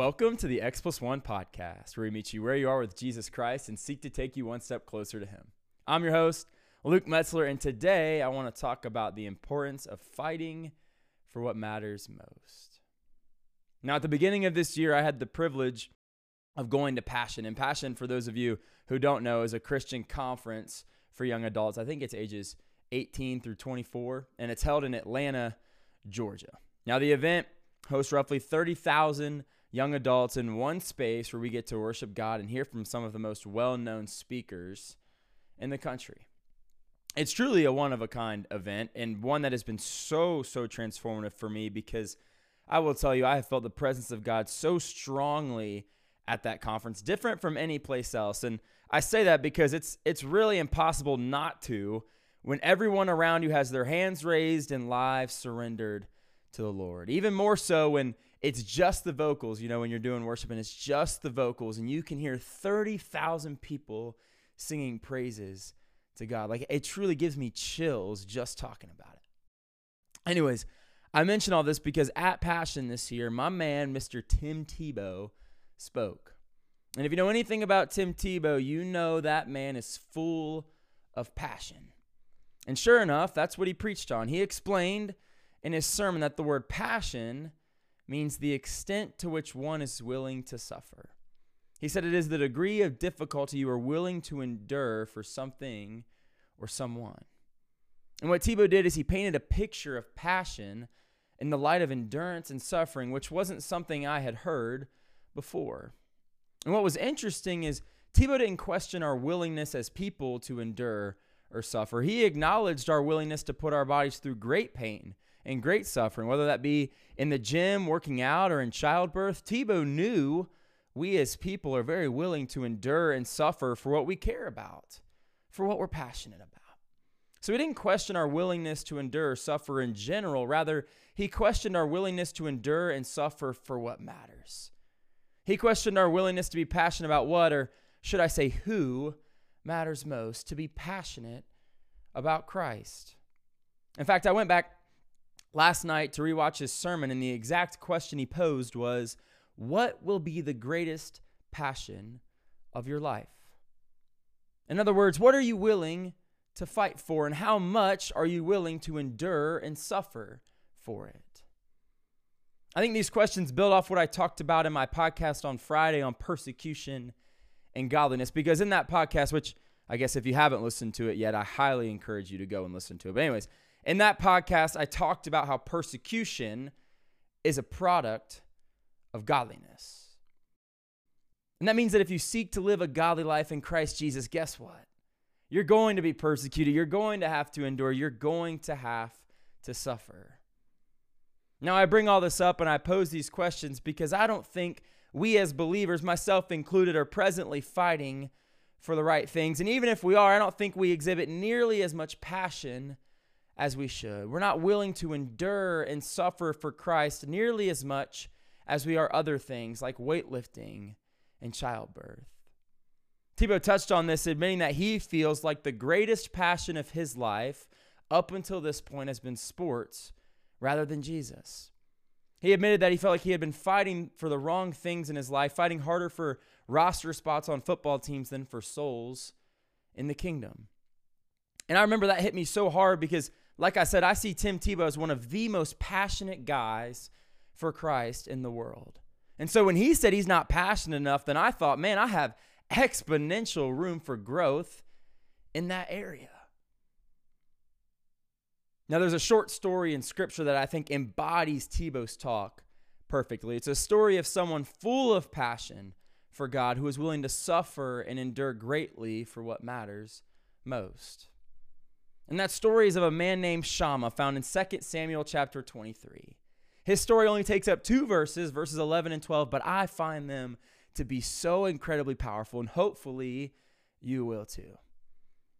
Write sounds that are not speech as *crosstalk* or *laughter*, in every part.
Welcome to the X Plus One podcast, where we meet you where you are with Jesus Christ and seek to take you one step closer to Him. I'm your host, Luke Metzler, and today I want to talk about the importance of fighting for what matters most. Now, at the beginning of this year, I had the privilege of going to Passion. And Passion, for those of you who don't know, is a Christian conference for young adults. I think it's ages 18 through 24, and it's held in Atlanta, Georgia. Now, the event hosts roughly 30,000 young adults in one space where we get to worship God and hear from some of the most well known speakers in the country. It's truly a one of a kind event and one that has been so, so transformative for me because I will tell you, I have felt the presence of God so strongly at that conference, different from any place else. And I say that because it's it's really impossible not to when everyone around you has their hands raised and lives surrendered to the Lord. Even more so when it's just the vocals, you know, when you're doing worship and it's just the vocals, and you can hear 30,000 people singing praises to God. Like it truly gives me chills just talking about it. Anyways, I mention all this because at Passion this year, my man, Mr. Tim Tebow, spoke. And if you know anything about Tim Tebow, you know that man is full of passion. And sure enough, that's what he preached on. He explained in his sermon that the word passion means the extent to which one is willing to suffer. He said it is the degree of difficulty you are willing to endure for something or someone. And what Tebow did is he painted a picture of passion in the light of endurance and suffering, which wasn't something I had heard before. And what was interesting is Tebow didn't question our willingness as people to endure or suffer. He acknowledged our willingness to put our bodies through great pain and great suffering, whether that be in the gym, working out, or in childbirth. Tebow knew we as people are very willing to endure and suffer for what we care about, for what we're passionate about. So he didn't question our willingness to endure suffer in general. Rather, he questioned our willingness to endure and suffer for what matters. He questioned our willingness to be passionate about what, or should I say, who matters most, to be passionate about Christ. In fact, I went back last night to rewatch his sermon, and the exact question he posed was What will be the greatest passion of your life? In other words, what are you willing to fight for, and how much are you willing to endure and suffer for it? I think these questions build off what I talked about in my podcast on Friday on persecution and godliness, because in that podcast, which I guess if you haven't listened to it yet, I highly encourage you to go and listen to it. But, anyways, in that podcast, I talked about how persecution is a product of godliness. And that means that if you seek to live a godly life in Christ Jesus, guess what? You're going to be persecuted. You're going to have to endure. You're going to have to suffer. Now, I bring all this up and I pose these questions because I don't think we as believers, myself included, are presently fighting for the right things. And even if we are, I don't think we exhibit nearly as much passion as we should. We're not willing to endure and suffer for Christ nearly as much as we are other things like weightlifting and childbirth. Tebow touched on this, admitting that he feels like the greatest passion of his life up until this point has been sports rather than Jesus. He admitted that he felt like he had been fighting for the wrong things in his life, fighting harder for roster spots on football teams than for souls in the kingdom. And I remember that hit me so hard because like I said, I see Tim Tebow as one of the most passionate guys for Christ in the world. And so when he said he's not passionate enough, then I thought, man, I have exponential room for growth in that area. Now, there's a short story in scripture that I think embodies Tebow's talk perfectly. It's a story of someone full of passion for God who is willing to suffer and endure greatly for what matters most. And that story is of a man named Shammah found in 2 Samuel chapter 23. His story only takes up two verses, verses 11 and 12, but I find them to be so incredibly powerful, and hopefully you will too.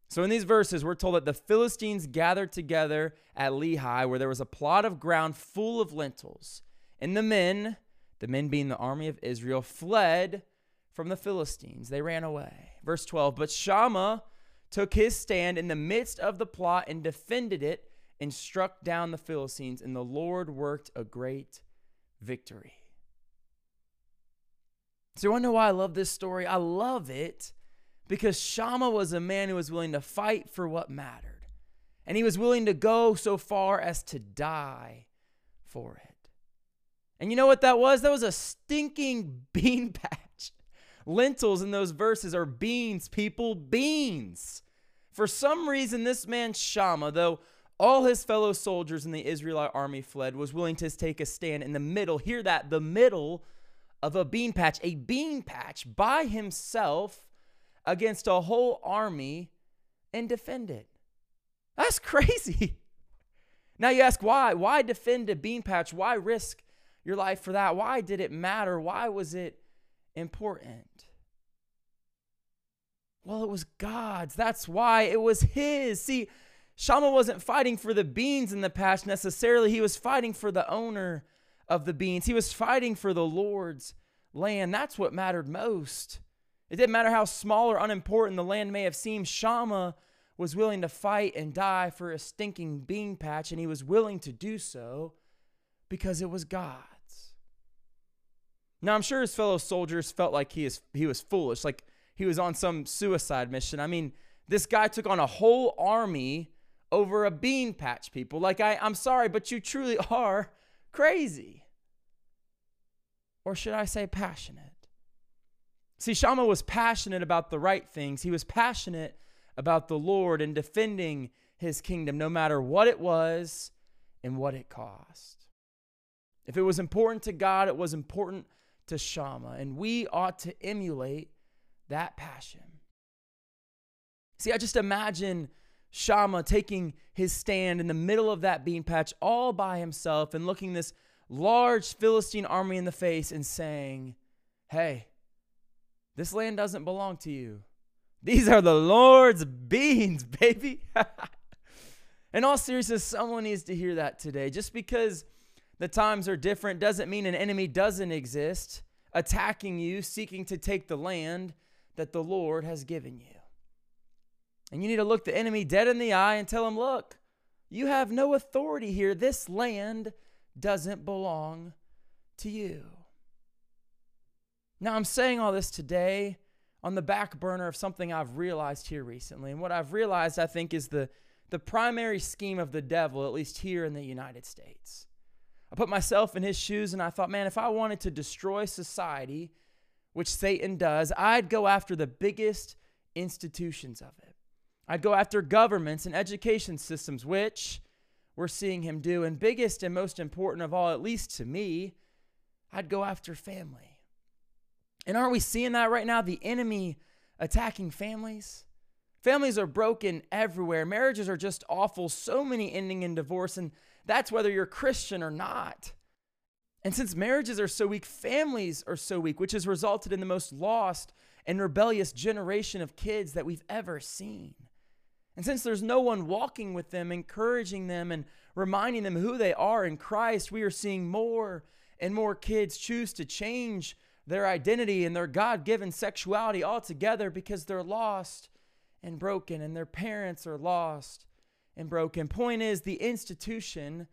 So, in these verses, we're told that the Philistines gathered together at Lehi, where there was a plot of ground full of lentils. And the men, the men being the army of Israel, fled from the Philistines. They ran away. Verse 12 But Shammah took his stand in the midst of the plot and defended it and struck down the Philistines, and the Lord worked a great victory. So, you want to know why I love this story? I love it because Shammah was a man who was willing to fight for what mattered. And he was willing to go so far as to die for it. And you know what that was? That was a stinking *laughs* bean patch. Lentils in those verses are beans, people, beans. For some reason, this man Shammah, though all his fellow soldiers in the Israelite army fled, was willing to take a stand in the middle. Hear that, the middle of a bean patch, a bean patch by himself against a whole army and defend it. That's *laughs* crazy. Now you ask why? Why defend a bean patch? Why risk your life for that? Why did it matter? Why was it important? Well, it was God's. That's why it was His. See, Shammah wasn't fighting for the beans in the patch necessarily, he was fighting for the owner of the beans. He was fighting for the Lord's land. That's what mattered most. It didn't matter how small or unimportant the land may have seemed, Shammah was willing to fight and die for a stinking bean patch, and he was willing to do so because it was God's. Now, I'm sure his fellow soldiers felt like he, is, he was foolish, like he was on some suicide mission. I mean, this guy took on a whole army over a bean patch, people. Like, I, I'm sorry, but you truly *laughs* are crazy. Or should I say passionate? See, Shammah was passionate about the right things. He was passionate about the Lord and defending his kingdom, no matter what it was and what it cost. If it was important to God, it was important to Shammah, and we ought to emulate that passion. See, I just imagine Shammah taking his stand in the middle of that bean patch all by himself and looking this large Philistine army in the face and saying, Hey, this land doesn't belong to you. These are the Lord's beans, *laughs* baby. in all seriousness, someone needs to hear that today. Just because the times are different doesn't mean an enemy doesn't exist, attacking you, seeking to take the land that the Lord has given you. And you need to look the enemy dead in the eye and tell him, look, you have no authority here. This land doesn't belong to you. Now, I'm saying all this today on the back burner of something I've realized here recently. And what I've realized, I think, is the, the primary scheme of the devil, at least here in the United States. I put myself in his shoes and I thought, man, if I wanted to destroy society, which Satan does, I'd go after the biggest institutions of it. I'd go after governments and education systems, which we're seeing him do. And biggest and most important of all, at least to me, I'd go after family. And aren't we seeing that right now? The enemy attacking families. Families are broken everywhere. Marriages are just awful. So many ending in divorce. And that's whether you're Christian or not. And since marriages are so weak, families are so weak, which has resulted in the most lost and rebellious generation of kids that we've ever seen. And since there's no one walking with them, encouraging them, and reminding them who they are in Christ, we are seeing more and more kids choose to change their identity and their God given sexuality altogether because they're lost and broken, and their parents are lost and broken. Point is, the institution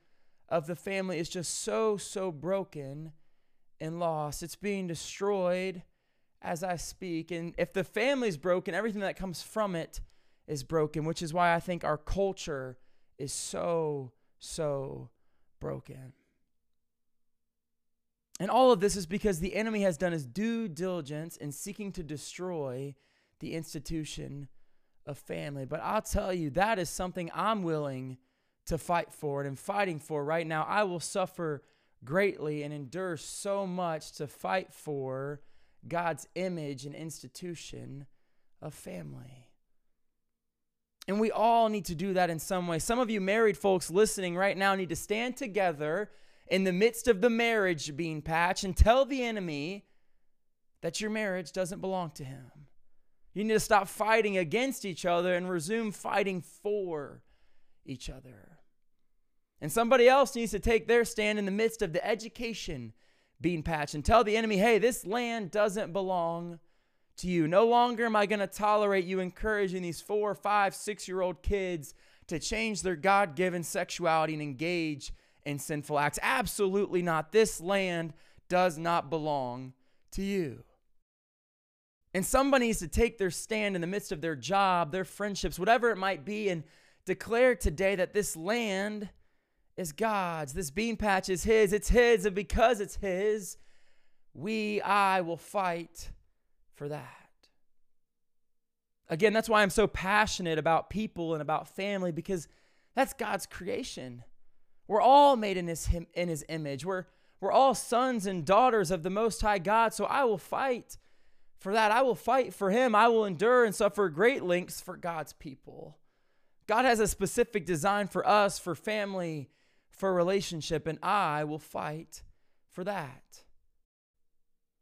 of the family is just so, so broken and lost. It's being destroyed as I speak. And if the family's broken, everything that comes from it is broken, which is why I think our culture is so, so broken. And all of this is because the enemy has done his due diligence in seeking to destroy the institution of family. But I'll tell you, that is something I'm willing to fight for and fighting for right now. I will suffer greatly and endure so much to fight for God's image and institution of family. And we all need to do that in some way. Some of you married folks listening right now need to stand together in the midst of the marriage being patched and tell the enemy that your marriage doesn't belong to him. You need to stop fighting against each other and resume fighting for each other. And somebody else needs to take their stand in the midst of the education being patch and tell the enemy, hey, this land doesn't belong to you. No longer am I going to tolerate you encouraging these four, five, six year old kids to change their God given sexuality and engage in sinful acts. Absolutely not. This land does not belong to you. And somebody needs to take their stand in the midst of their job, their friendships, whatever it might be, and declare today that this land is God's. This bean patch is His. It's His. And because it's His, we, I, will fight for that. Again, that's why I'm so passionate about people and about family because that's God's creation. We're all made in his, in his image. We're, we're all sons and daughters of the Most High God. So I will fight for that. I will fight for him. I will endure and suffer great lengths for God's people. God has a specific design for us, for family, for relationship, and I will fight for that.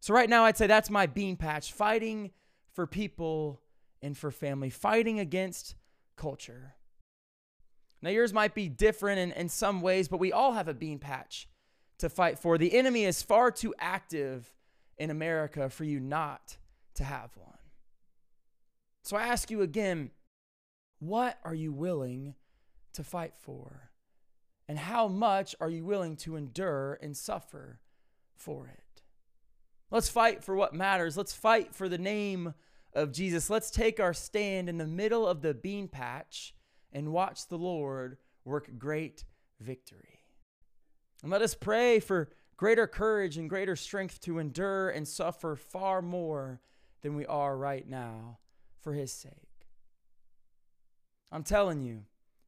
So, right now, I'd say that's my bean patch fighting for people and for family, fighting against culture. Now, yours might be different in, in some ways, but we all have a bean patch to fight for. The enemy is far too active in America for you not to have one. So I ask you again what are you willing to fight for? And how much are you willing to endure and suffer for it? Let's fight for what matters. Let's fight for the name of Jesus. Let's take our stand in the middle of the bean patch and watch the Lord work great victory. And let us pray for greater courage and greater strength to endure and suffer far more than we are right now for his sake. I'm telling you,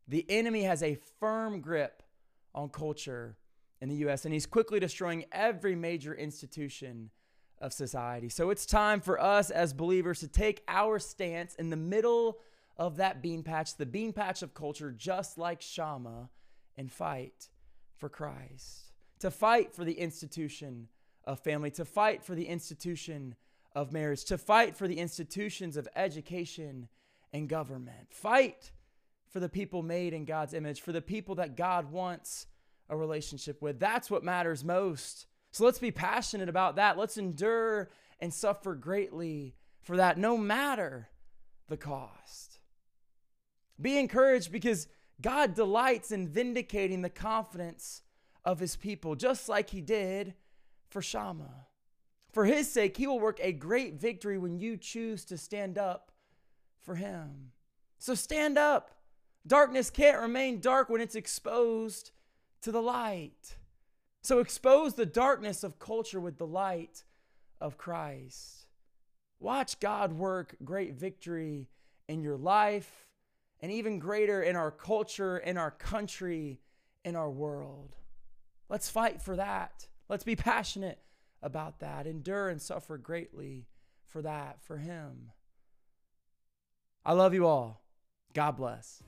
the enemy has a firm grip on culture in the US, and he's quickly destroying every major institution of society. So it's time for us as believers to take our stance in the middle of that bean patch, the bean patch of culture, just like Shammah, and fight for Christ. To fight for the institution of family, to fight for the institution of marriage, to fight for the institutions of education and government. Fight for the people made in God's image, for the people that God wants a relationship with. That's what matters most. So let's be passionate about that. Let's endure and suffer greatly for that, no matter the cost. Be encouraged because God delights in vindicating the confidence of his people, just like he did for Shammah. For his sake, he will work a great victory when you choose to stand up for him. So stand up. Darkness can't remain dark when it's exposed to the light. So expose the darkness of culture with the light of Christ. Watch God work great victory in your life and even greater in our culture, in our country, in our world. Let's fight for that. Let's be passionate about that. Endure and suffer greatly for that, for Him. I love you all. God bless.